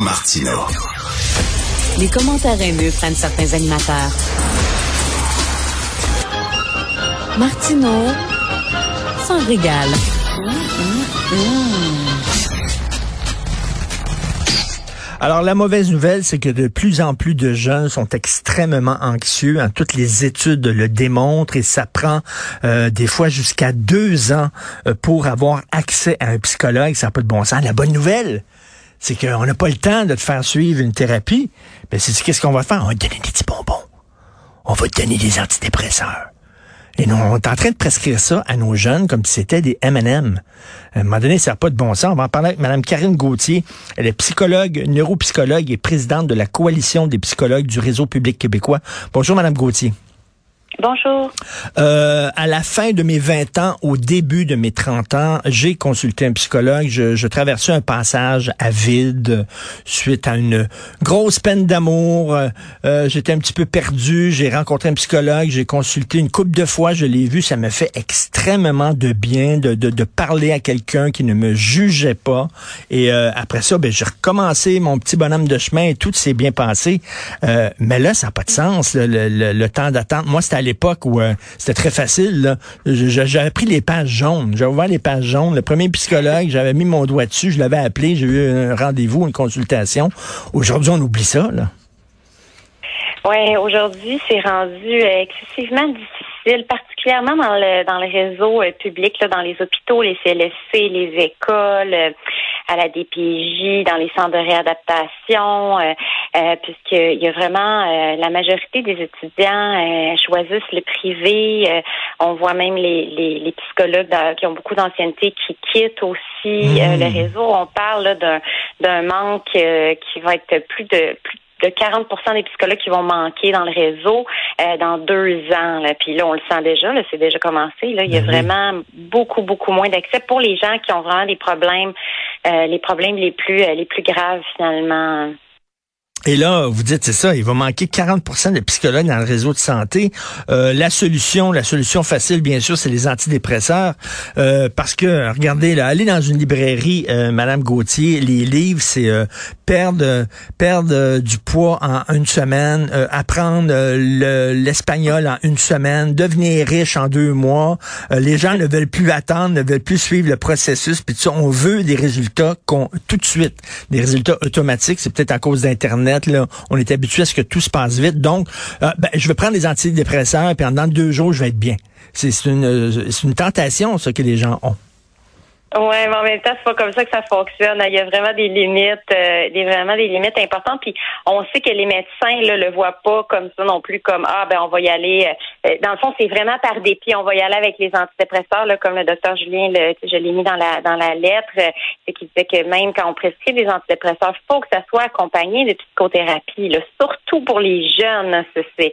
Martino. Les commentaires haineux prennent certains animateurs. Martineau s'en régale. Alors, la mauvaise nouvelle, c'est que de plus en plus de jeunes sont extrêmement anxieux. Hein. Toutes les études le démontrent et ça prend euh, des fois jusqu'à deux ans euh, pour avoir accès à un psychologue. Ça n'a pas de bon sens. La bonne nouvelle, c'est qu'on n'a pas le temps de te faire suivre une thérapie. Ben, c'est qu'est-ce qu'on va faire? On va te donner des petits bonbons. On va te donner des antidépresseurs. Et nous, on est en train de prescrire ça à nos jeunes comme si c'était des M&M. À un moment donné, ça n'a pas de bon sens. On va en parler avec Mme Karine Gauthier. Elle est psychologue, neuropsychologue et présidente de la Coalition des psychologues du Réseau public québécois. Bonjour, Mme Gauthier. Bonjour. Euh, à la fin de mes 20 ans, au début de mes 30 ans, j'ai consulté un psychologue. Je, je traversais un passage à vide suite à une grosse peine d'amour. Euh, J'étais un petit peu perdu. J'ai rencontré un psychologue. J'ai consulté une couple de fois. Je l'ai vu. Ça me fait extrêmement de bien de, de, de parler à quelqu'un qui ne me jugeait pas. Et euh, après ça, ben, j'ai recommencé mon petit bonhomme de chemin et tout s'est bien passé. Euh, mais là, ça n'a pas de sens, le, le, le, temps d'attente. Moi, c'était l'époque où euh, c'était très facile. J'avais pris les pages jaunes. J'avais ouvert les pages jaunes. Le premier psychologue, j'avais mis mon doigt dessus. Je l'avais appelé. J'ai eu un rendez-vous, une consultation. Aujourd'hui, on oublie ça. Là. Ouais, aujourd'hui, c'est rendu euh, excessivement difficile, particulièrement dans le dans le réseau euh, public, dans les hôpitaux, les CLSC, les écoles, à la DPJ, dans les centres de réadaptation, euh, puisqu'il y a vraiment euh, la majorité des étudiants euh, choisissent le privé. Euh, on voit même les, les, les psychologues dans- qui ont beaucoup d'ancienneté qui quittent aussi euh, le réseau. On parle d'un d'un manque euh, qui va être plus de plus de 40% des psychologues qui vont manquer dans le réseau euh, dans deux ans. Là. Puis là, on le sent déjà, là, c'est déjà commencé. Là. Il y a vraiment beaucoup, beaucoup moins d'accès pour les gens qui ont vraiment des problèmes, euh, les problèmes les plus euh, les plus graves finalement. Et là, vous dites, c'est ça, il va manquer 40% de psychologues dans le réseau de santé. Euh, la solution, la solution facile, bien sûr, c'est les antidépresseurs. Euh, parce que, regardez, là, aller dans une librairie, euh, Madame Gauthier, les livres, c'est euh, perdre, perdre euh, du poids en une semaine, euh, apprendre le- l'espagnol en une semaine, devenir riche en deux mois. Les gens ne veulent plus attendre, ne veulent plus suivre le processus. Puis on veut des résultats qu'on tout de suite, des résultats automatiques. C'est peut-être à cause d'Internet. On est habitué à ce que tout se passe vite. Donc, euh, ben, je vais prendre des antidépresseurs, puis en deux jours, je vais être bien. C'est une, euh, une tentation, ça, que les gens ont. Ouais, mais en même temps, c'est pas comme ça que ça fonctionne. Il y a vraiment des limites, euh, des vraiment des limites importantes. Puis on sait que les médecins là le voient pas comme ça non plus, comme ah ben on va y aller. euh, dans le fond, c'est vraiment par dépit. On va y aller avec les antidépresseurs, là, comme le docteur Julien, je l'ai mis dans la dans la lettre, euh, c'est qu'il disait que même quand on prescrit des antidépresseurs, il faut que ça soit accompagné de psychothérapie, là, surtout pour les jeunes. c'est-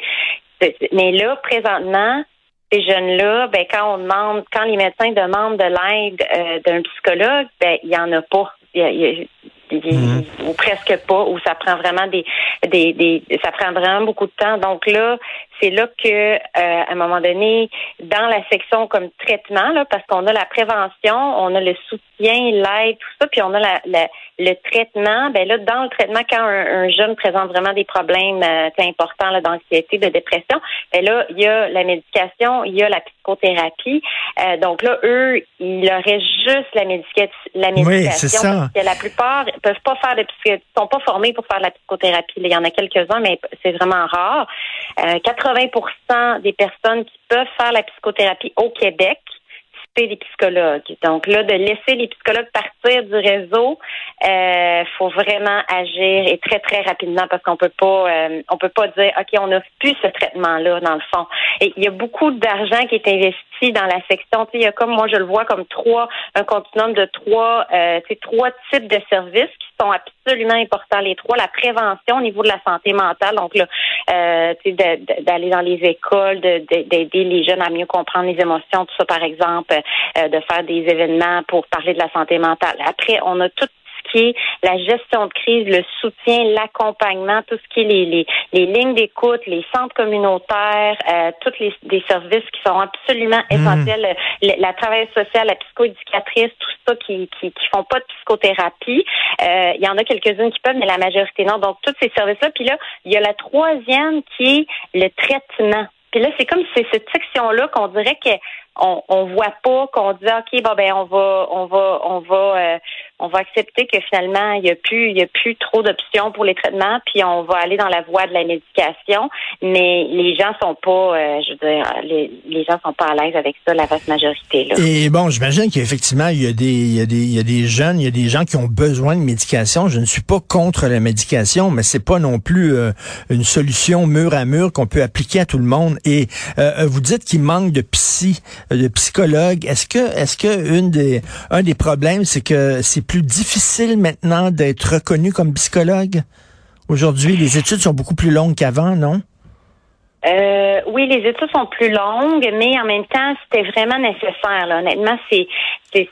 c'est- mais là, présentement, ces jeunes-là, ben quand on demande, quand les médecins demandent de l'aide euh, d'un psychologue, ben il y en a pas. Il y a- il y a- a- ou presque pas, ou ça prend vraiment des, des, des, ça prend vraiment beaucoup de temps. Donc là, c'est là que, à un moment donné, dans la section comme traitement, là, parce qu'on a la prévention, on a le soutien, l'aide, tout ça, puis on a la, le traitement. Ben là, dans le traitement, quand un, jeune présente vraiment des problèmes importants d'anxiété, de dépression, ben là, il y a la médication, il y a la psychothérapie. donc là, eux, il aurait juste la, médication. La médication Parce que la plupart peuvent pas faire de psychothérapie, sont pas formés pour faire de la psychothérapie. Il y en a quelques-uns, mais c'est vraiment rare. 80 euh, des personnes qui peuvent faire la psychothérapie au Québec c'est des psychologues. Donc là, de laisser les psychologues partir du réseau, euh, faut vraiment agir et très très rapidement parce qu'on peut pas, euh, on peut pas dire ok, on n'a plus ce traitement-là dans le fond. Et il y a beaucoup d'argent qui est investi dans la section. Il y a comme moi je le vois comme trois, un continuum de trois, euh, trois types de services qui sont absolument importants les trois. La prévention au niveau de la santé mentale, donc là, euh, d'aller dans les écoles, d'aider les jeunes à mieux comprendre les émotions, tout ça par exemple, euh, de faire des événements pour parler de la santé mentale. Après, on a tout qui est la gestion de crise, le soutien, l'accompagnement, tout ce qui est les, les, les lignes d'écoute, les centres communautaires, euh, tous les des services qui sont absolument hmm. essentiels, la travail social, la psychoéducatrice, tout ça qui, qui, qui font pas de psychothérapie. Euh, il y en a quelques-unes qui peuvent, mais la majorité non. Donc, tous ces services-là. Puis là, il y a la troisième qui est le traitement. Puis là, c'est comme si c'est cette section-là qu'on dirait qu'on on voit pas, qu'on dit OK, bon ben on va on va on va euh, on va accepter que finalement, il n'y a plus, il y a plus trop d'options pour les traitements, puis on va aller dans la voie de la médication. Mais les gens sont pas, euh, je veux dire, les, les, gens sont pas à l'aise avec ça, la vaste majorité. Là. Et bon, j'imagine qu'effectivement, il y a des, il y a des, il y a des jeunes, il y a des gens qui ont besoin de médication. Je ne suis pas contre la médication, mais c'est pas non plus euh, une solution mur à mur qu'on peut appliquer à tout le monde. Et vous dites qu'il manque de psy, de psychologues. Est-ce que, est-ce que une des, un des problèmes, c'est que c'est plus difficile maintenant d'être reconnu comme psychologue? Aujourd'hui, les études sont beaucoup plus longues qu'avant, non? Euh, oui, les études sont plus longues, mais en même temps, c'était vraiment nécessaire. Honnêtement, c'est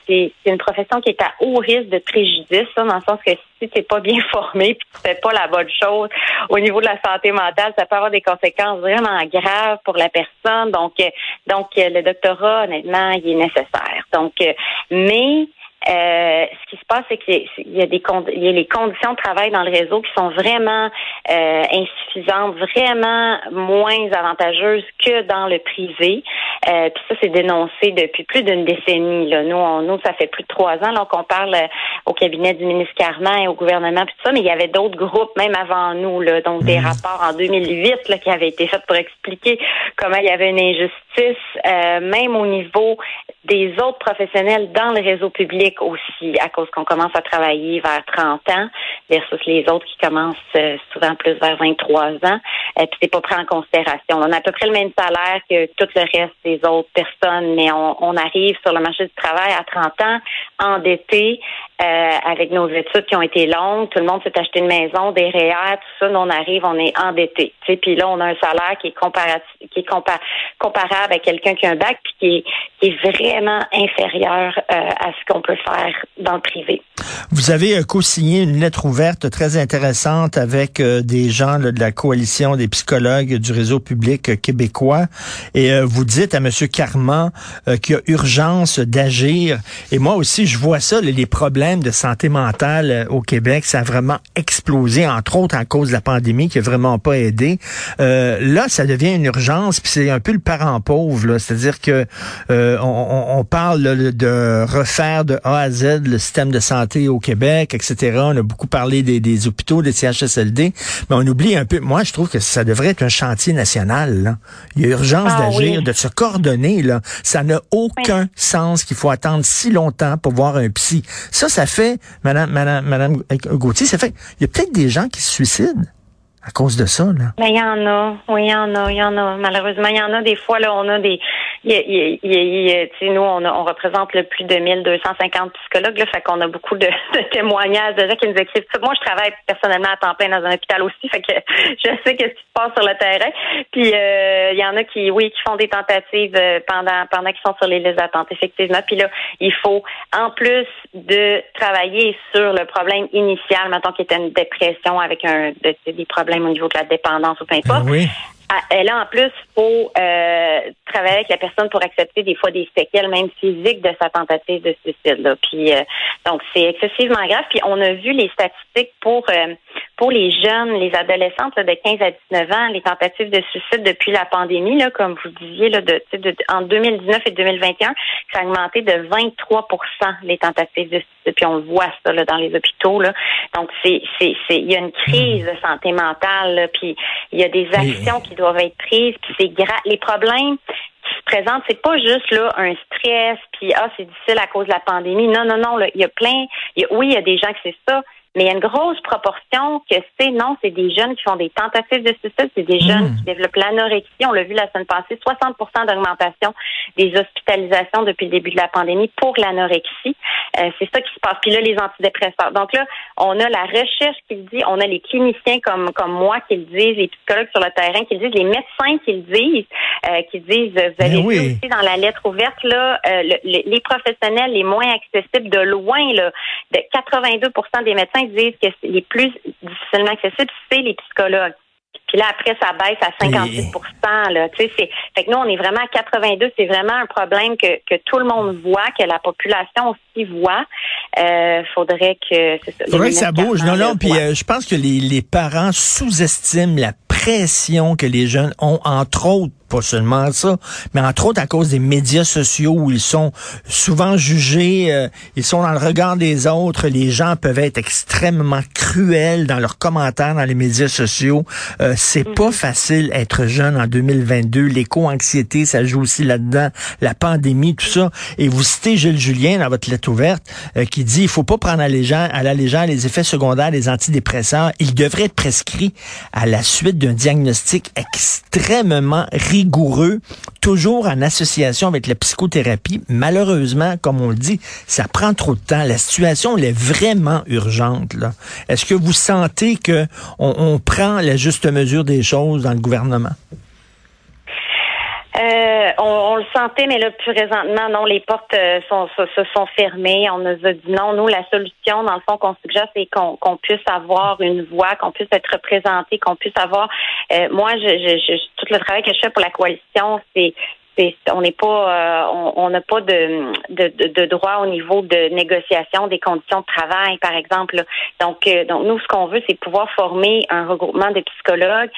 c'est une profession qui est à haut risque de préjudice, dans le sens que si tu n'es pas bien formé puis tu fais pas la bonne chose au niveau de la santé mentale, ça peut avoir des conséquences vraiment graves pour la personne. Donc, euh, donc le doctorat, honnêtement, il est nécessaire. Donc, euh, mais euh, ce qui se passe, c'est qu'il y a des il y a les conditions de travail dans le réseau qui sont vraiment euh, insuffisantes, vraiment moins avantageuses que dans le privé. Euh, puis ça, c'est dénoncé depuis plus d'une décennie. Là. Nous, on, nous, ça fait plus de trois ans là, qu'on parle euh, au cabinet du ministre Carman et au gouvernement, puis tout ça, mais il y avait d'autres groupes, même avant nous, là, donc des mmh. rapports en 2008 là, qui avaient été faits pour expliquer comment il y avait une injustice, euh, même au niveau des autres professionnels dans le réseau public aussi, à cause qu'on commence à travailler vers 30 ans versus les autres qui commencent euh, souvent plus vers 23 ans. Euh, puis c'est pas pris en considération. On a à peu près le même salaire que tout le reste des autres personnes, mais on, on arrive sur le marché du travail à 30 ans endetté euh, avec nos études qui ont été longues, tout le monde s'est acheté une maison, des REER, tout ça, nous on arrive, on est endetté. Puis là, on a un salaire qui est comparatif, qui est comparable à quelqu'un qui a un bac, puis qui est, vraiment inférieur euh, à ce qu'on peut faire dans le privé. Vous avez euh, co-signé une lettre ouverte très intéressante avec des gens de la coalition des psychologues du réseau public québécois, et vous dites à M. Carman qu'il y a urgence d'agir. Et moi aussi, je vois ça, les problèmes de santé mentale euh, au Québec, ça a vraiment explosé, entre autres à cause de la pandémie qui a vraiment pas aidé. Euh, là, ça devient une urgence, puis c'est un peu le parent pauvre. C'est-à-dire que euh, on, parle de refaire de A à Z le système de santé au Québec, etc. On a beaucoup parlé des, hôpitaux, des CHSLD, mais on oublie un peu. Moi, je trouve que ça devrait être un chantier national. Il y a urgence ah d'agir, de se coordonner. Là. Ça n'a aucun sens qu'il faut attendre si longtemps pour voir un psy. Ça, ça fait, Madame, Madame, Madame Gauthier, ça fait, il y a peut-être des gens qui se suicident à cause de ça, là. Mais il y en a, oui, il y en a, il y en a. Malheureusement, il y en a des fois, là, on a des, il, il, nous, on, on représente plus de 1250 psychologues, là, fait qu'on a beaucoup de, témoignages de gens qui nous écrivent. Moi, je travaille personnellement à temps plein dans un hôpital aussi, fait que je sais qu'est-ce qui se passe sur le terrain. Puis, euh, il y en a qui, oui, qui font des tentatives euh, pendant, pendant qu'ils sont sur les listes d'attente, effectivement. Puis là, il faut, en plus de travailler sur le problème initial, mettons qui était une dépression avec un, des problèmes au niveau de la dépendance ou peu importe. Oui Ah, là, en plus, faut euh, travailler avec la personne pour accepter des fois des séquelles, même physiques, de sa tentative de suicide. Là. Puis, euh, donc, c'est excessivement grave. Puis, on a vu les statistiques pour euh, pour les jeunes, les adolescentes là, de 15 à 19 ans, les tentatives de suicide depuis la pandémie, là, comme vous disiez, là, de, de, en 2019 et 2021, ça a augmenté de 23% les tentatives de suicide. Puis on le voit ça là, dans les hôpitaux. Là. Donc, c'est, c'est, c'est, il y a une crise de santé mentale. Là, puis il y a des actions qui doivent être prises. Puis c'est gra- les problèmes qui se présentent, c'est pas juste là un stress. Puis ah, c'est difficile à cause de la pandémie. Non, non, non. Là, il y a plein. il y a- oui, il y a des gens que c'est ça. Mais il y a une grosse proportion que c'est non, c'est des jeunes qui font des tentatives de suicide, c'est des jeunes qui développent l'anorexie. On l'a vu la semaine passée, 60% d'augmentation des hospitalisations depuis le début de la pandémie pour l'anorexie. Euh, c'est ça qui se passe. Puis là, les antidépresseurs. Donc là, on a la recherche qui le dit, on a les cliniciens comme comme moi qui le disent, les psychologues sur le terrain qui le disent, les médecins qui le disent, euh, qui disent, vous avez Mais vu oui. aussi dans la lettre ouverte là, euh, le- le- les professionnels les moins accessibles de loin là, de 82% des médecins disent que les plus difficilement accessibles, c'est les psychologues. Puis là, après, ça baisse à 56 là. Tu sais, c'est, fait que nous, on est vraiment à 82. C'est vraiment un problème que, que tout le monde voit, que la population aussi voit. Euh, faudrait que, ça, faudrait que ça bouge. Non, non, puis euh, je pense que les, les parents sous-estiment la pression que les jeunes ont, entre autres, pas seulement ça, mais entre autres à cause des médias sociaux où ils sont souvent jugés, euh, ils sont dans le regard des autres, les gens peuvent être extrêmement cruels dans leurs commentaires dans les médias sociaux. Euh, c'est pas facile être jeune en 2022. L'éco-anxiété, ça joue aussi là-dedans, la pandémie, tout ça. Et vous citez Gilles Julien dans votre lettre ouverte euh, qui dit il faut pas prendre à, légère, à la légère les effets secondaires des antidépresseurs. Il devrait être prescrit à la suite d'un diagnostic extrêmement toujours en association avec la psychothérapie. Malheureusement, comme on le dit, ça prend trop de temps. La situation elle est vraiment urgente. Est-ce que vous sentez que on, on prend la juste mesure des choses dans le gouvernement? Euh, on, on le sentait, mais là, plus présentement, non, les portes euh, sont, se, se sont fermées. On nous a dit non. Nous, la solution, dans le fond, qu'on suggère, c'est qu'on qu'on puisse avoir une voix, qu'on puisse être représenté, qu'on puisse avoir. euh, moi, je, je, je, tout le travail que je fais pour la coalition, c'est on n'est pas, euh, on- n'a pas de, de, de, droit au niveau de négociation des conditions de travail, par exemple. Donc, euh, donc nous, ce qu'on veut, c'est pouvoir former un regroupement de psychologues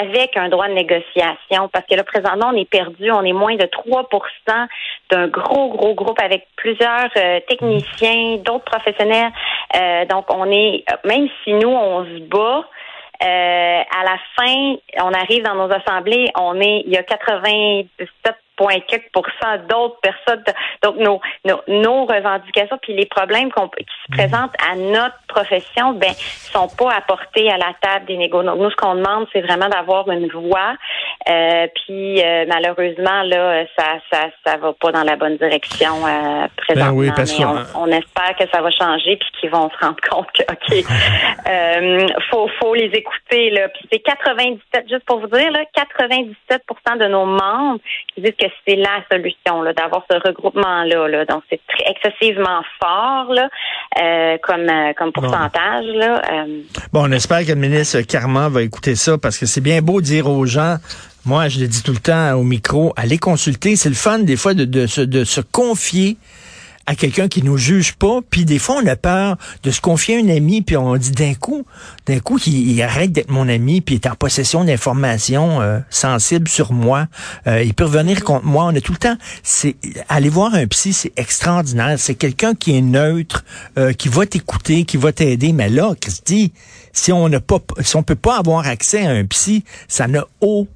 avec un droit de négociation, parce que là, présentement, on est perdu, on est moins de 3% d'un gros, gros groupe avec plusieurs euh, techniciens, d'autres professionnels. Euh, donc, on est, même si nous, on se bat, euh, à la fin, on arrive dans nos assemblées, on est, il y a 97 point quelques d'autres personnes. Donc, nos, nos, nos revendications puis les problèmes qu'on, qui se présentent à notre profession, ben, sont pas apportés à la table des négociations. Donc, nous, ce qu'on demande, c'est vraiment d'avoir une voix. Euh, puis, euh, malheureusement, là, ça, ça, ça va pas dans la bonne direction euh, présentement. Ben oui, parce mais on, on espère que ça va changer puis qu'ils vont se rendre compte que, OK, euh, faut, faut les écouter, là. Puis c'est 97, juste pour vous dire, là, 97% de nos membres qui disent que c'est la solution, là, d'avoir ce regroupement-là, là. Donc, c'est très, excessivement fort, là, euh, comme, euh, comme pourcentage, là. Bon, on espère que le ministre Carman va écouter ça parce que c'est bien beau dire aux gens, moi je le dis tout le temps au micro, allez consulter. C'est le fun des fois de, de, se, de se confier à quelqu'un qui nous juge pas, puis des fois on a peur de se confier à un ami, puis on dit d'un coup, d'un coup il arrête d'être mon ami, puis il est en possession d'informations euh, sensibles sur moi, Euh, il peut revenir contre moi. On a tout le temps, c'est aller voir un psy, c'est extraordinaire. C'est quelqu'un qui est neutre, euh, qui va t'écouter, qui va t'aider. Mais là, Christy, si on n'a pas, si on peut pas avoir accès à un psy, ça n'a aucun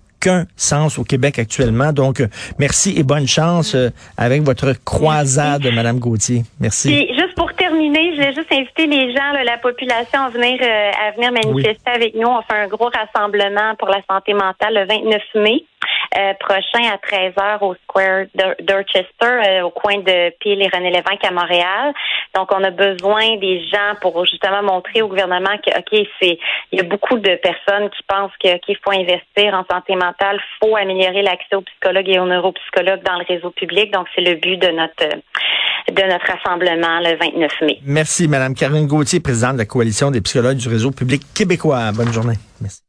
sens au Québec actuellement. Donc, merci et bonne chance euh, avec votre croisade, Madame Gauthier. Merci. Puis juste pour terminer, je voulais juste inviter les gens, là, la population à venir euh, à venir manifester avec nous. On fait un gros rassemblement pour la santé mentale le 29 mai. Euh, prochain à 13h au Square d'Or- Dorchester, euh, au coin de Peel et René Lévesque à Montréal. Donc, on a besoin des gens pour justement montrer au gouvernement que, OK, c'est, il y a beaucoup de personnes qui pensent que, OK, il faut investir en santé mentale, faut améliorer l'accès aux psychologues et aux neuropsychologues dans le réseau public. Donc, c'est le but de notre, de notre rassemblement le 29 mai. Merci, Madame Caroline Gauthier, présidente de la Coalition des psychologues du réseau public québécois. Bonne journée. Merci.